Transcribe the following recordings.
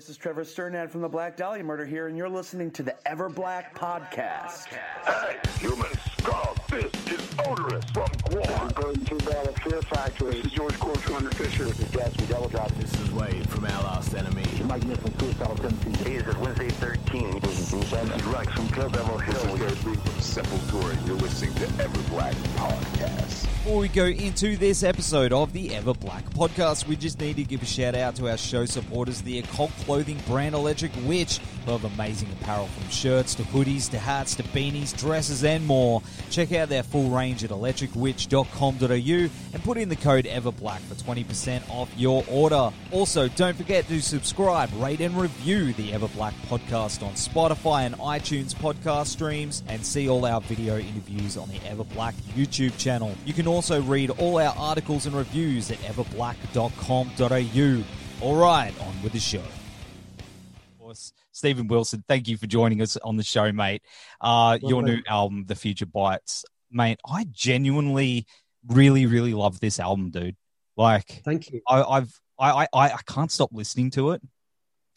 Hey, this is Trevor Strnad from the Black Dahlia Murder here, and you're listening to the Ever Black Podcast. Hey, human skull, this is Oderus from GWAR. Going to the Fear Factory. This is George Corsh Hunter Fisher. This is Gas from Devil This is Wade from Our Last Enemy. Mike Nick from Suicidal Tendencies. Hey, this is Wednesday 13. This is Bruce Evans. This Rex from Kill Devil Hill. This Hill. is Garrett Lee from Sepultura. You're listening to Ever Black Podcast. Before we go into this episode of the Ever Black podcast, we just need to give a shout out to our show supporters, the occult clothing brand Electric Witch, who have amazing apparel from shirts to hoodies to hats to beanies, dresses, and more. Check out their full range at electricwitch.com.au and put in the code EverBlack for 20% off your order. Also, don't forget to subscribe, rate, and review the Ever Black podcast on Spotify and iTunes podcast streams and see all our video interviews on the Ever Black YouTube channel. You can also read all our articles and reviews at everblack.com.au. All right, on with the show. Of course, Steven Wilson, thank you for joining us on the show, mate. Uh, your new album, The Future Bites, mate. I genuinely, really, really love this album, dude. Like, Thank you. I, I've I, I I can't stop listening to it,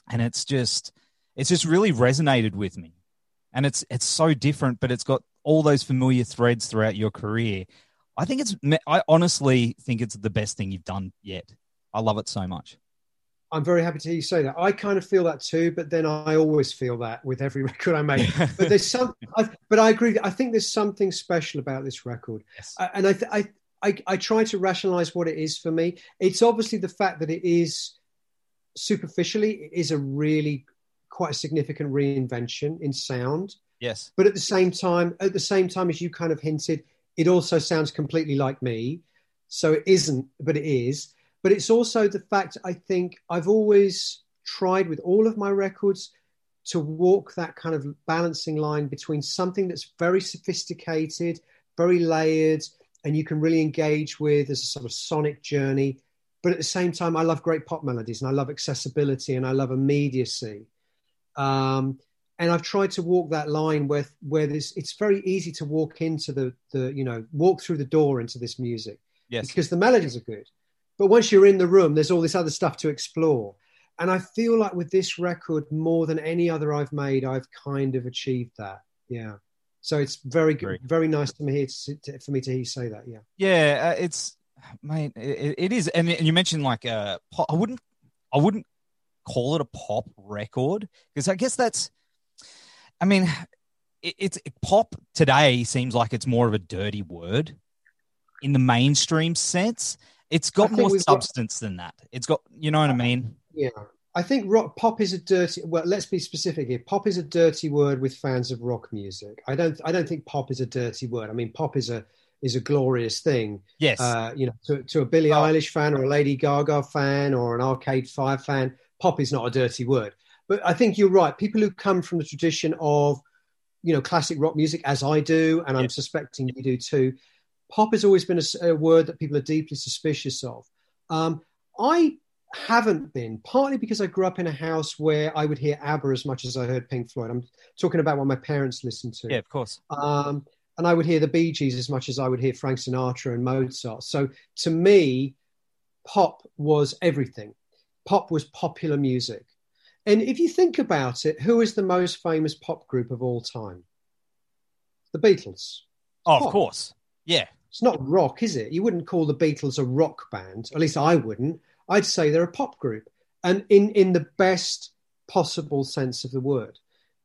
and it's just it's just really resonated with me, and it's it's so different, but it's got all those familiar threads throughout your career. I think it's I honestly think it's the best thing you've done yet. I love it so much. I'm very happy to hear you say that. I kind of feel that too, but then I always feel that with every record I make. but there's some, I, but I agree. I think there's something special about this record, Yes. I- and I, th- I, I, I try to rationalize what it is for me. It's obviously the fact that it is superficially it is a really quite a significant reinvention in sound, Yes. but at the same time, at the same time as you kind of hinted, it also sounds completely like me. So it isn't, but it is. But it's also the fact I think I've always tried with all of my records to walk that kind of balancing line between something that's very sophisticated, very layered, and you can really engage with as a sort of sonic journey. But at the same time, I love great pop melodies and I love accessibility and I love immediacy. Um, and I've tried to walk that line where where this it's very easy to walk into the the you know walk through the door into this music Yes. because the melodies are good. But once you're in the room, there's all this other stuff to explore. And I feel like with this record, more than any other I've made, I've kind of achieved that. Yeah. So it's very good, very nice to me to, to, for me to hear you say that. Yeah. Yeah, uh, it's mate, it, it is, and you mentioned like uh, pop, I wouldn't, I wouldn't call it a pop record because I guess that's, I mean, it, it's pop today seems like it's more of a dirty word in the mainstream sense. It's got more we've got- substance than that. It's got, you know what I mean? Yeah. I think rock pop is a dirty. Well, let's be specific here. Pop is a dirty word with fans of rock music. I don't. I don't think pop is a dirty word. I mean, pop is a is a glorious thing. Yes. Uh, you know, to, to a Billie Oh. Eilish fan or a Lady Gaga fan or an Arcade Fire fan, pop is not a dirty word. But I think you're right. People who come from the tradition of, you know, classic rock music, as I do, and I'm Yeah. suspecting you do too, pop has always been a word that people are deeply suspicious of. Um, I haven't been, partly because I grew up in a house where I would hear ABBA as much as I heard Pink Floyd. I'm talking about what my parents listened to. yeah, of course. Um, and I would hear the Bee Gees as much as I would hear Frank Sinatra and Mozart. So to me, pop was everything. Pop was popular music. And if you think about it, who is the most famous pop group of all time? The Beatles. Oh, of course. Yeah. It's not rock, is it? You wouldn't call the Beatles a rock band. At least I wouldn't. I'd say they're a pop group, and in in the best possible sense of the word.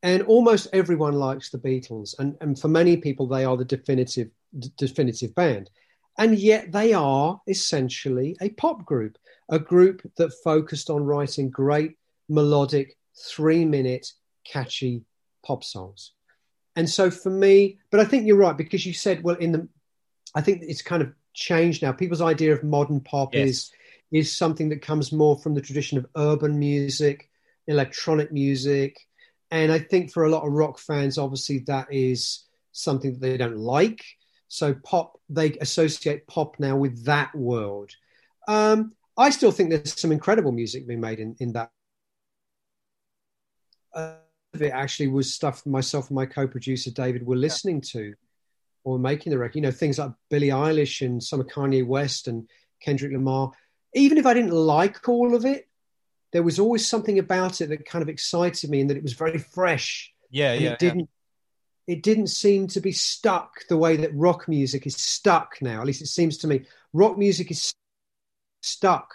And almost everyone likes the Beatles, and and for many people, they are the definitive d- definitive band. And yet, they are essentially a pop group, a group that focused on writing great melodic, three minute, catchy pop songs. And so for me, but I think you're right because you said, well, in the I think it's kind of changed now. People's idea of modern pop Yes. is is something that comes more from the tradition of urban music electronic music. And I think for a lot of rock fans, obviously that is something that they don't like. So pop, they associate pop now with that world. Um, I still think there's some incredible music being made in, in that. Uh, it actually was stuff myself and my co-producer David were listening to or making the record. You know, things like Billie Eilish and some of Kanye West and Kendrick Lamar. Even if I didn't like all of it, there was always something about it that kind of excited me and that it was very fresh. Yeah, yeah. It didn't. It didn't seem to be stuck the way that rock music is stuck now. At least it seems to me. Rock music is stuck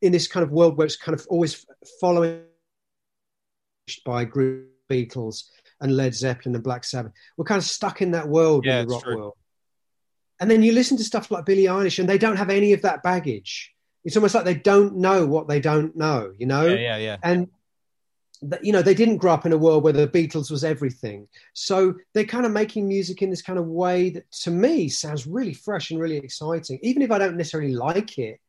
in this kind of world where it's kind of always following by group Beatles and Led Zeppelin and Black Sabbath. We're kind of stuck in that world Yeah, in the rock true. world. And then you listen to stuff like Billie Eilish, and they don't have any of that baggage. It's almost like they don't know what they don't know, you know. yeah, yeah, yeah. And that you know they didn't grow up in a world where the Beatles was everything. So they're kind of making music in this kind of way that, to me, sounds really fresh and really exciting. Even if I don't necessarily like it,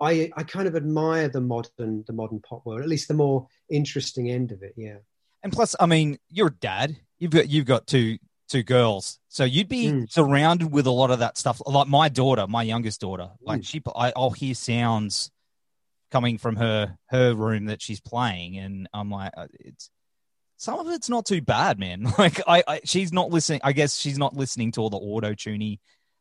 I I kind of admire the modern the modern pop world, at least the more interesting end of it. Yeah. And plus, I mean, you're a dad. You've got you've got two two girls, so you'd be Mm. surrounded with a lot of that stuff. Like my daughter, my youngest daughter, like Mm. she, I, I'll hear sounds coming from her her room that she's playing, and I'm like, uh, it's some of it's not too bad, man. Like I, I she's not listening. I guess she's not listening to all the auto tuny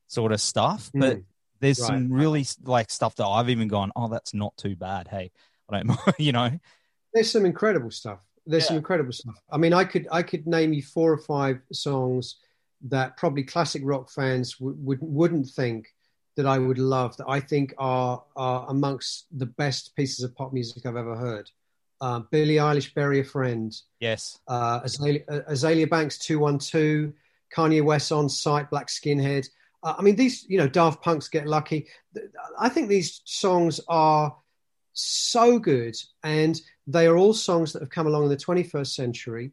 sort of stuff, but Mm. There's Right. some really like stuff that I've even gone, oh, that's not too bad. Hey, I don't, you know, there's some incredible stuff. There's some incredible stuff. I mean, I could I could name you four or five songs that probably classic rock fans w- would wouldn't think that I would love. That I think are are amongst the best pieces of pop music I've ever heard. Uh, Billie Eilish, "Bury a Friend," yes, uh, Azealia, uh, Azealia Banks, "Two One Two," Kanye West, "On Sight," "Black Skinhead." Uh, I mean, these you know, Daft Punk's "Get Lucky." I think these songs are so good and they are all songs that have come along in the 21st century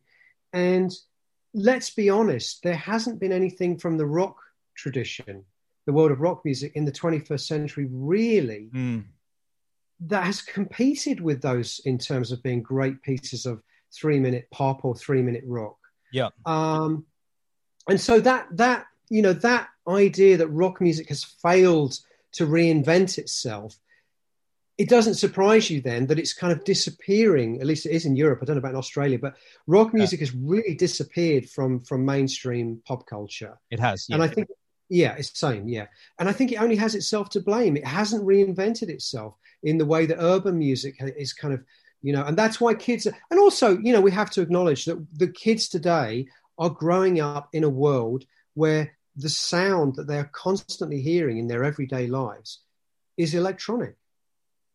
and let's be honest there hasn't been anything from the rock tradition the world of rock music in the 21st century really Mm. that has competed with those in terms of being great pieces of three minute pop or three minute rock yeah, um, and so that that you know that idea that rock music has failed to reinvent itself it doesn't surprise you then that it's kind of disappearing at least it is in europe i don't know about in australia but rock music has really disappeared from from mainstream pop culture. It has. and i think yeah it's the same yeah. And i think it only has itself to blame. It hasn't reinvented itself in the way that urban music is kind of you know and that's why kids are, and also you know we have to acknowledge that the kids today are growing up in a world where the sound that they're constantly hearing in their everyday lives is electronic.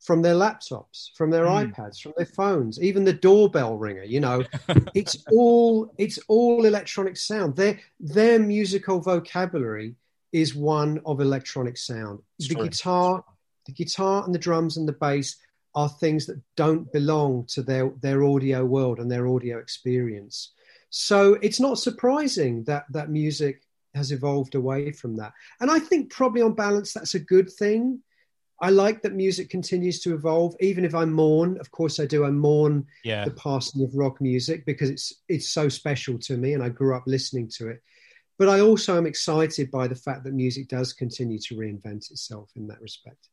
From their laptops from their Mm. ipads from their phones even the doorbell ringer you know. It's all it's all electronic sound. Their their musical vocabulary is one of electronic sound. The guitar the guitar and the drums and the bass are things that don't belong to their their audio world and their audio experience. So it's not surprising that that music has evolved away from that and i think probably on balance that's a good thing i like that music continues to evolve even if i mourn of course i do i mourn yeah. the passing of rock music because it's it's so special to me and I grew up listening to it. But I also am excited by the fact that music does continue to reinvent itself in that respect.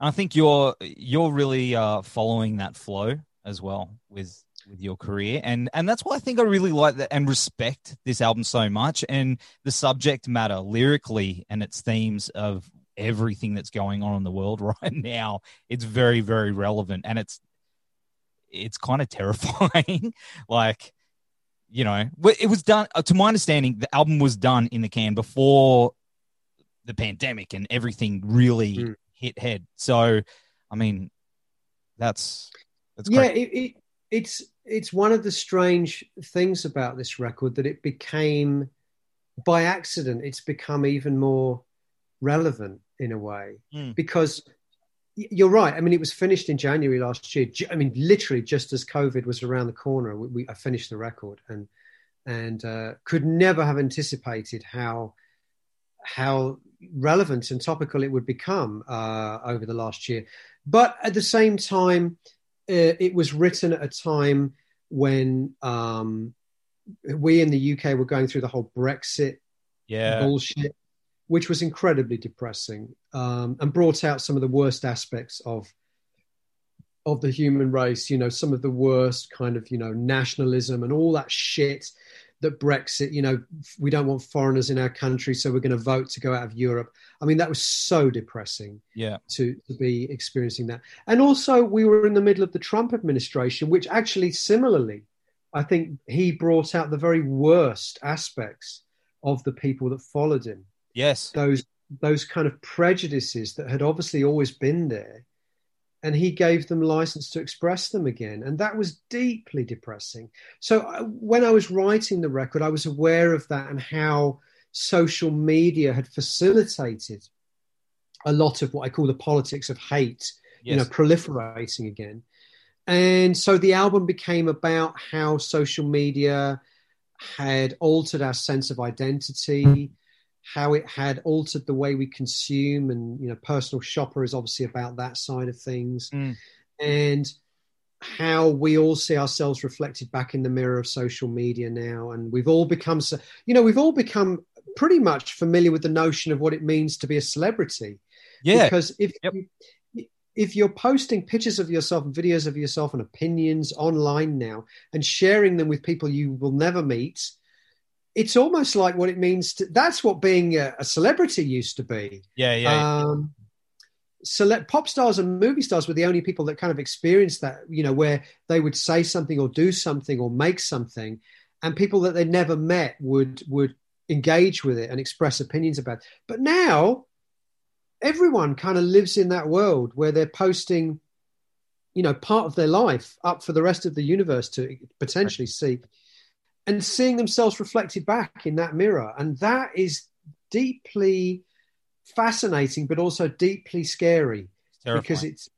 And I think you're you're really uh, following that flow as well with with your career, and and that's why I think I really like that and respect this album so much, and the subject matter lyrically and its themes of everything that's going on in the world right now. It's very very relevant, and it's it's kind of terrifying, like. You know, it was done. uh, To my understanding, the album was done in the can before the pandemic and everything really Mm. hit head. So, I mean, that's that's yeah, it, it, it's it's one of the strange things about this record that it became by accident. It's become even more relevant in a way Mm. because you're right. I mean, it was finished in January last year. I mean, literally just as COVID was around the corner, we, we I finished the record and and uh, could never have anticipated how how relevant and topical it would become uh, over the last year. But at the same time, it was written at a time when um, we in the UK were going through the whole Brexit Yeah. bullshit, which was incredibly depressing um, and brought out some of the worst aspects of of the human race. You know, some of the worst kind of you know nationalism and all that shit that Brexit. You know, we don't want foreigners in our country, so we're going to vote to go out of Europe. I mean, that was so depressing Yeah. to, to be experiencing that. And also, we were in the middle of the Trump administration, which actually, similarly, I think he brought out the very worst aspects of the people that followed him. Yes. Those those kind of prejudices that had obviously always been there, and he gave them license to express them again, and that was deeply depressing. So uh, when I was writing the record, I was aware of that and how social media had facilitated a lot of what I call the politics of hate, you know, proliferating again. And so the album became about how social media had altered our sense of identity, how it had altered the way we consume, and you know, personal shopper is obviously about that side of things, Mm. and how we all see ourselves reflected back in the mirror of social media now, and we've all become, so, you know, we've all become pretty much familiar with the notion of what it means to be a celebrity Yeah. because if Yep. you, if you're posting pictures of yourself and videos of yourself and opinions online now and sharing them with people you will never meet it's almost like what it means to that's what being a, a celebrity used to be Yeah. Yeah. um select pop stars and movie stars were the only people that kind of experienced that you know where they would say something or do something or make something and people that they'd never met would would engage with it and express opinions about it. but now everyone kind of lives in that world where they're posting you know part of their life up for the rest of the universe to potentially see and seeing themselves reflected back in that mirror and that is deeply fascinating but also deeply scary Terrifying. because it's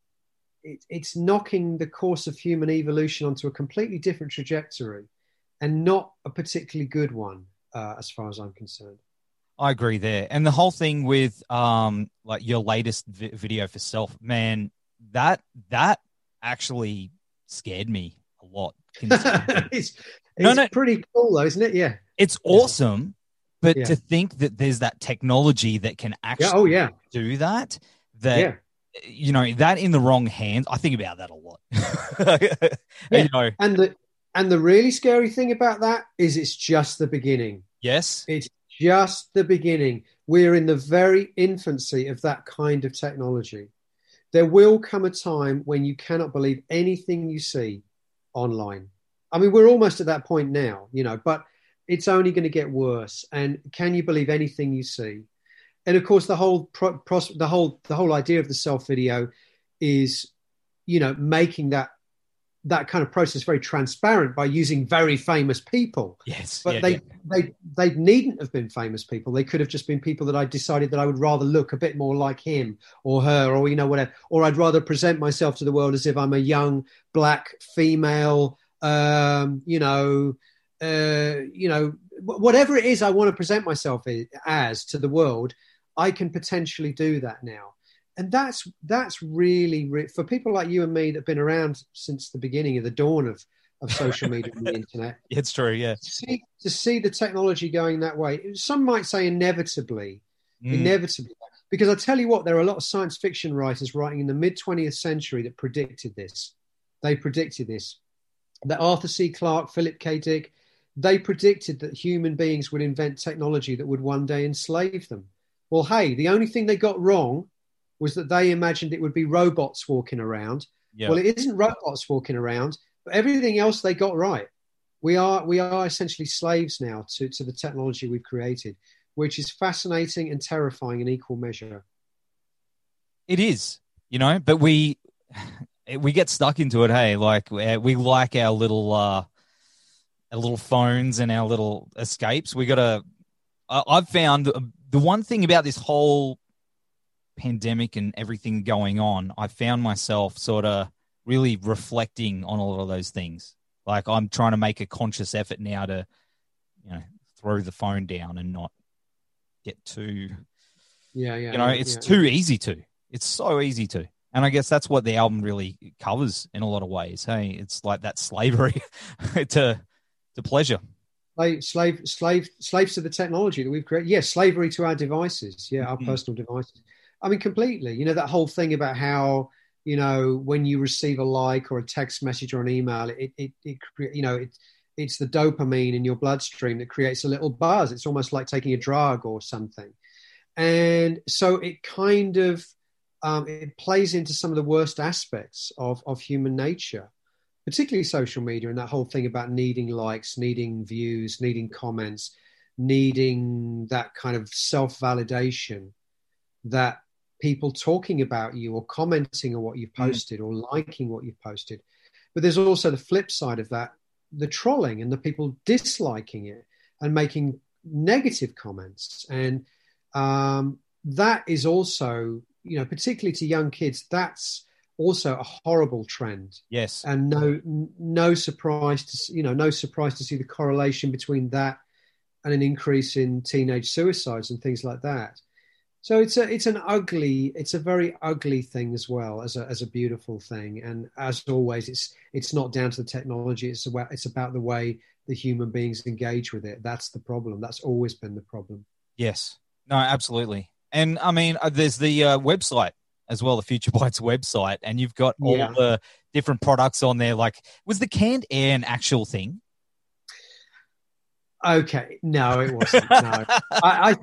it, it's knocking the course of human evolution onto a completely different trajectory and not a particularly good one uh, as far as i'm concerned I agree there. And the whole thing with um like your latest vi- video for self, man, that that actually scared me a lot. it's No, it's no. pretty cool though isn't it yeah it's awesome, but Yeah. to think that there's that technology that can actually yeah oh yeah do that, that yeah you know, that in the wrong hands, I think about that a lot. Yeah. You know, And the and the really scary thing about that is it's just the beginning. yes, It's just the beginning. We're in the very infancy of that kind of technology. There will come a time when you cannot believe anything you see online. I mean, we're almost at that point now, you know, but it's only going to get worse. And can you believe anything you see? And of course, the whole pro- pros- the whole the whole idea of the self video is, you know, making that that kind of process very transparent by using very famous people yes, but yeah, they yeah. they they needn't have been famous people. They could have just been people that I decided that I would rather look a bit more like him or her or you know whatever. Or I'd rather present myself to the world as if I'm a young black female, um, you know, uh, you know, whatever it is I want to present myself as to the world. I can potentially do that now. And that's that's really re- for people like you and me that've been around since the beginning of the dawn of, of social media and the internet it's true, yeah. to see, to see the technology going that way. Some might say inevitably, Mm. inevitably, because I tell you what, there are a lot of science fiction writers writing in the mid 20th century that predicted this. They predicted this. That Arthur C. Clarke, Philip K. Dick, they predicted that human beings would invent technology that would one day enslave them. Well, hey, the only thing they got wrong was that they imagined it would be robots walking around. Yeah. Well, it isn't robots walking around, but everything else they got right. We are we are essentially slaves now to, to the technology we've created, which is fascinating and terrifying in equal measure. It is, you know, but we we get stuck into it. Hey, like we like our little uh, our little phones and our little escapes. We gotta. I- I've found the one thing about this whole pandemic and everything going on. I found myself sort of really reflecting on a lot of those things. Like I'm trying to make a conscious effort now to, you know, throw the phone down and not get too Yeah, yeah. you know it's yeah. too easy to it's so easy to And I guess that's what the album really covers in a lot of ways. Hey, it's like that slavery to to pleasure. Slave, slave, slave, slaves to the technology that we've created. Yes, slavery to our devices. Yeah, our Mhm. personal devices. I mean, completely. You know that whole thing about how you know when you receive a like or a text message or an email, it it, it you know it it's the dopamine in your bloodstream that creates a little buzz. It's almost like taking a drug or something, and so it kind of um, it plays into some of the worst aspects of of human nature particularly social media and that whole thing about needing likes, needing views, needing comments, needing that kind of self validation that people talking about you or commenting on what you've posted or liking what you've posted. But there's also the flip side of that the trolling and the people disliking it and making negative comments. And um, that is also, you know, particularly to young kids, that's also a horrible trend Yes. and no no surprise to you know no surprise to see the correlation between that and an increase in teenage suicides and things like that so it's a it's an ugly it's a very ugly thing as well as a as a beautiful thing and as always it's it's not down to the technology it's about it's about the way the human beings engage with it that's the problem that's always been the problem Yes. No, absolutely. And I mean, uh, there's the uh, website as well, the Future Bites website, and you've got all Yeah. the different products on there. Like, was the canned air an actual thing? Okay, no, it wasn't. No, I, I,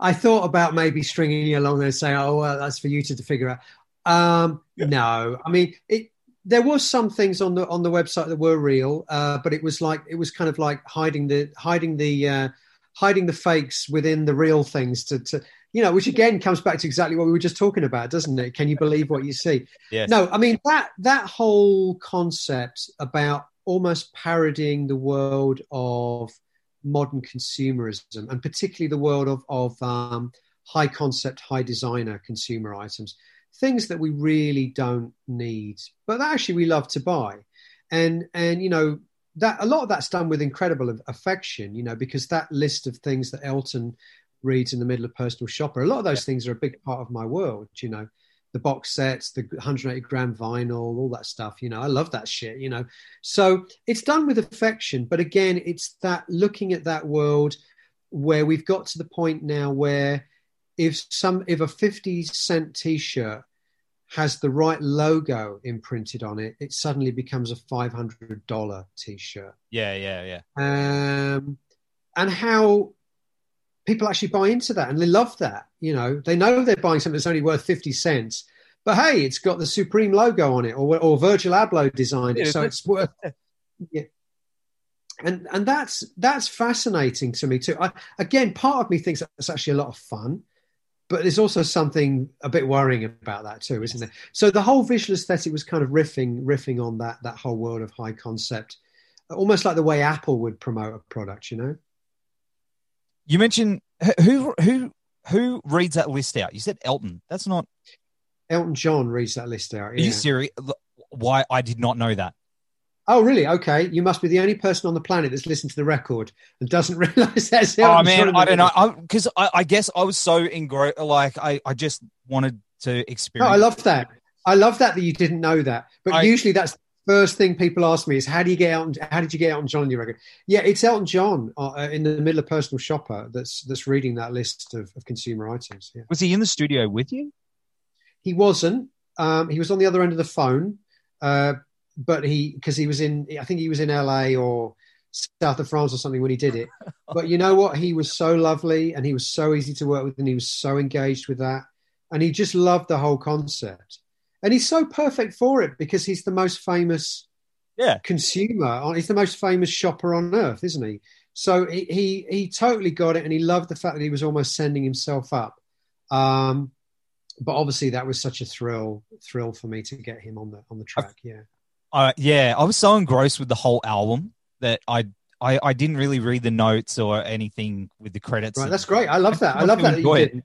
I thought about maybe stringing you along there and saying, "Oh, well, that's for you to, to figure out." Um, No, I mean, it. There was some things on the on the website that were real, uh, but it was like it was kind of like hiding the hiding the uh, hiding the fakes within the real things to, to you know, which again comes back to exactly what we were just talking about, doesn't it? Can you believe what you see? Yes. No, I mean that that whole concept about almost parodying the world of modern consumerism, and particularly the world of of um, high concept, high designer consumer items, things that we really don't need, but that actually we love to buy, and and you know that a lot of that's done with incredible affection, you know, because that list of things that Elton reads in the middle of Personal Shopper, a lot of those things are a big part of my world, you know the box sets, the 180 gram vinyl, all that stuff. You know, I love that shit, you know. So it's done with affection. But again, it's that looking at that world where we've got to the point now where if some if a 50 cent t-shirt has the right logo imprinted on it, it suddenly becomes a $500 t-shirt. Yeah, yeah, yeah. Um, and how people actually buy into that and they love that. You know, they know they're buying something that's only worth 50 cents, but hey, it's got the Supreme logo on it or, or Virgil Abloh designed it. Yeah, So it's worth, yeah. And, and that's, that's fascinating to me too. I, again, part of me thinks that's actually a lot of fun, but there's also something a bit worrying about that too, isn't there? So the whole visual aesthetic was kind of riffing, riffing on that, that whole world of high concept almost like the way Apple would promote a product, you know? You mentioned who who who reads that list out? You said Elton. That's not. Elton John reads that list out. Are you serious? Why I did not know that. Oh, really? Okay. You must be the only person on the planet that's listened to the record and doesn't realize that's Oh Elton man, John. I don't know. Because I, I, guess I was so engrossed. Like I, I just wanted to No, experience. I love that. I love that that you didn't know that. But I- usually that's first thing people ask me is how do you get Elton? How did you get Elton John on your record? Yeah, it's Elton John uh, in the middle of Personal Shopper that's that's reading that list of, of consumer items. Yeah. Was he in the studio with you? He wasn't. Um, he was on the other end of the phone, uh, but he because he was in. I think he was in LA or south of France or something when he did it. But you know what? He was so lovely and he was so easy to work with, and he was so engaged with that, and he just loved the whole concept. And he's so perfect for it because he's the most famous Yeah. consumer. He's the most famous shopper on earth, isn't he? So he, he he totally got it, and he loved the fact that he was almost sending himself up. Um, but obviously, that was such a thrill thrill for me to get him on the on the track. Yeah, Uh, yeah, I was so engrossed with the whole album that I, I, I didn't really read the notes or anything with the credits. right. That's great. I love that. I love that. that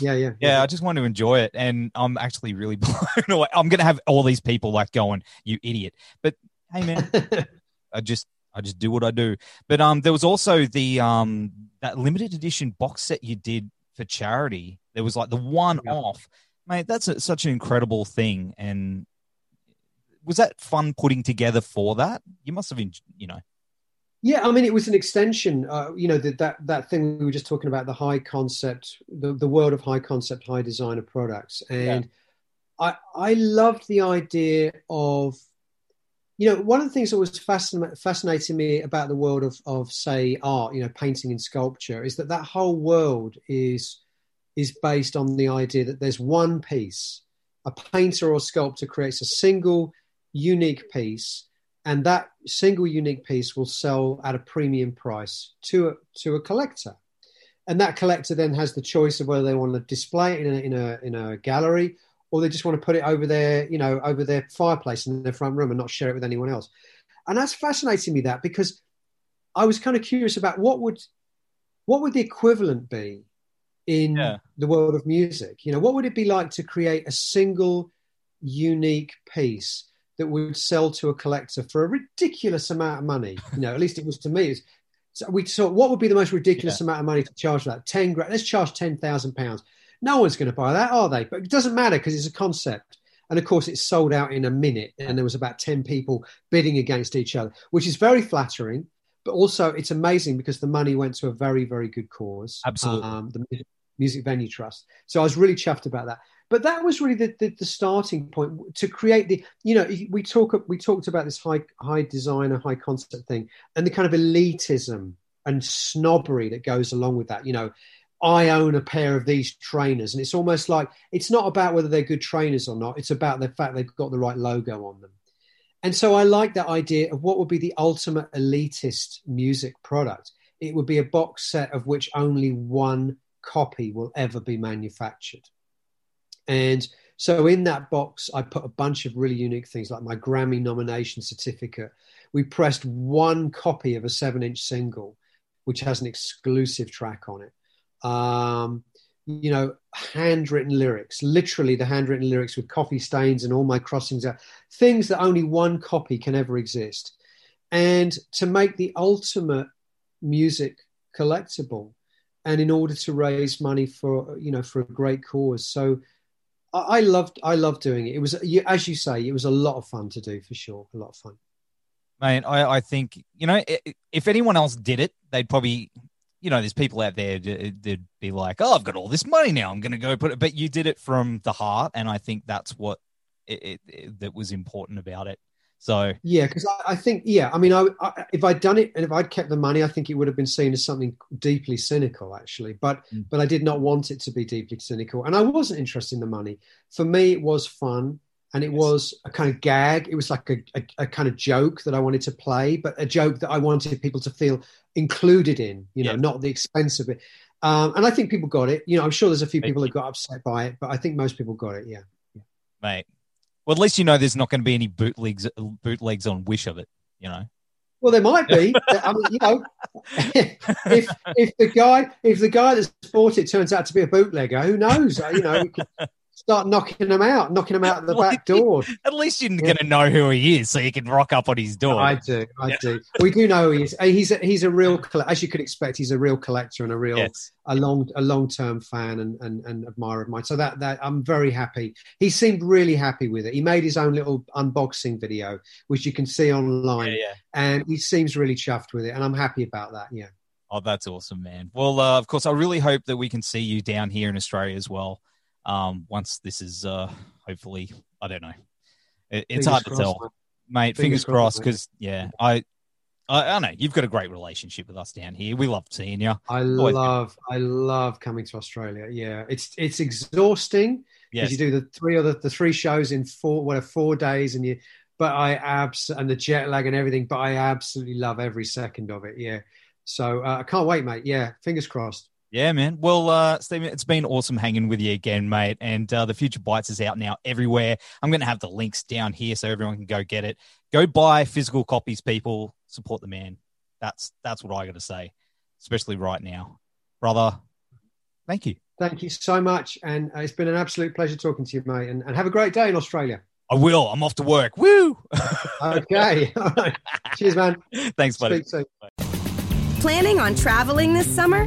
you Enjoy it. did. Yeah, yeah, Yeah, I just want to enjoy it, and I'm actually really blown away. I'm gonna have all these people like going, "You idiot!" But hey, man, I just I just do what I do. But um, there was also the um that limited edition box set you did for charity. There was like the one Yeah. off mate, that's a, such an incredible thing. And was that fun putting together for that? You must have been, you know. Yeah, I mean, it was an extension. Uh, you know, the, that that thing we were just talking about, the high concept, the, the world of high concept, high designer products, and I I loved the idea of, you know, one of the things that was fascinating fascinating me about the world of of say art, you know, painting and sculpture, is that that whole world is is based on the idea that there's one piece. A painter or sculptor creates a single unique piece and that single unique piece will sell at a premium price to a, to a collector. And that collector then has the choice of whether they want to display it in a, in a in a gallery or they just want to put it over their you know over their fireplace in their front room and not share it with anyone else. And that's fascinating me that because i was kind of curious about what would what would the equivalent be in Yeah. the world of music? You know what would it be like to create a single unique piece that would sell to a collector for a ridiculous amount of money. You know at least it was to me. It's- so we saw what would be the most ridiculous amount of money to charge for that? 10 grand let's charge 10,000 pounds. No one's going to buy that are they? But it doesn't matter because it's a concept. And of course it sold out in a minute and there was about 10 people bidding against each other which is very flattering but also it's amazing because the money went to a very very good cause. Absolutely. um, the Music- venue trust. So i was really chuffed about that. But that was really the, the, the starting point to create the you know we talk we talked about this high high designer high concept thing and the kind of elitism and snobbery that goes along with that. You know i own a pair of these trainers and it's almost like it's not about whether they're good trainers or not. It's about the fact they've got the right logo on them. And so i like that idea of what would be the ultimate elitist music product. It would be a box set of which only one copy will ever be manufactured and so in that box, I put a bunch of really unique things like my Grammy nomination certificate. We pressed one copy of a seven inch single, which has an exclusive track on it. Um, you know, handwritten lyrics, literally the handwritten lyrics with coffee stains and all my crossings out, things that only one copy can ever exist. And to make the ultimate music collectible and in order to raise money for, you know, for a great cause. So, I I loved I loved doing it. It was as you say, it was a lot of fun to do for sure. A lot of fun. Mate, I, I think, you know, if anyone else did it, they'd probably, you know, there's people out there that- that'd be like, oh, I've got all this money now. I'm going to go put it. But you did it from the heart. And I think that's what it, it, it- that was important about it. So, Yeah, because I, I think yeah, I mean, I, I if I'd done it and if I'd kept the money, I think it would have been seen as something deeply cynical, actually. But Mm. but I did not want it to be deeply cynical, and I wasn't interested in the money. For me, it was fun. And it Yes. was a kind of gag. It was like a, a, a kind of joke that I wanted to play, but a joke that I wanted people to feel included in, you know, Yeah. not the expense of it. Um, and I think people got it. You know, I'm sure there's a few people that got upset by it, but I think most people got it. Yeah. mate, well, at least you know there's not going to be any bootlegs, bootlegs on Wish of it, you know? Well, there might be. I mean, you know, if if the guy if the guy that's bought it turns out to be a bootlegger, who knows? Uh, You know, start knocking them out, knocking them out the back door. At least you're Yeah. going to know who he is so you can rock up on his door. I do, I do. We do know who he is. Uh, He's a, he's a real, as you could expect, he's a real collector and a real yes. a long a long term fan and, and and admirer of mine. So that that I'm very happy. He seemed really happy with it. He made his own little unboxing video, which you can see Yeah, online, yeah. and he seems really chuffed with it, and I'm happy about that. Yeah. Oh, that's awesome, man. Well, uh, of course, I really hope that we can see you down here in Australia as well. Um, once this is uh, hopefully, I don't know. It, it's hard to tell, mate. mate. Fingers, Fingers crossed, because yeah, I, I, I don't know you've got a great relationship with us down here. We love seeing you. I Always good. love I love coming to Australia. Yeah, it's it's exhausting Yes, because you do the three other the three shows in four what are four days and you but I abs and the jet lag and everything. But I absolutely love every second of it. Yeah, so uh, I can't wait, mate. Yeah, fingers crossed. Yeah, man. Well, uh, Steven, it's been awesome hanging with you again, mate. And uh, the Future Bites is out now everywhere. I'm going to have the links down here so everyone can go get it. Go buy physical copies, people. Support the man. That's that's what I got to say, especially right now, brother. Thank you. Thank you so much, and uh, it's been an absolute pleasure talking to you, mate. And, and have a great day in Australia. I will. I'm off to work. Woo! Okay, All right. cheers, man. Thanks, buddy. Speak soon. Planning on traveling this summer?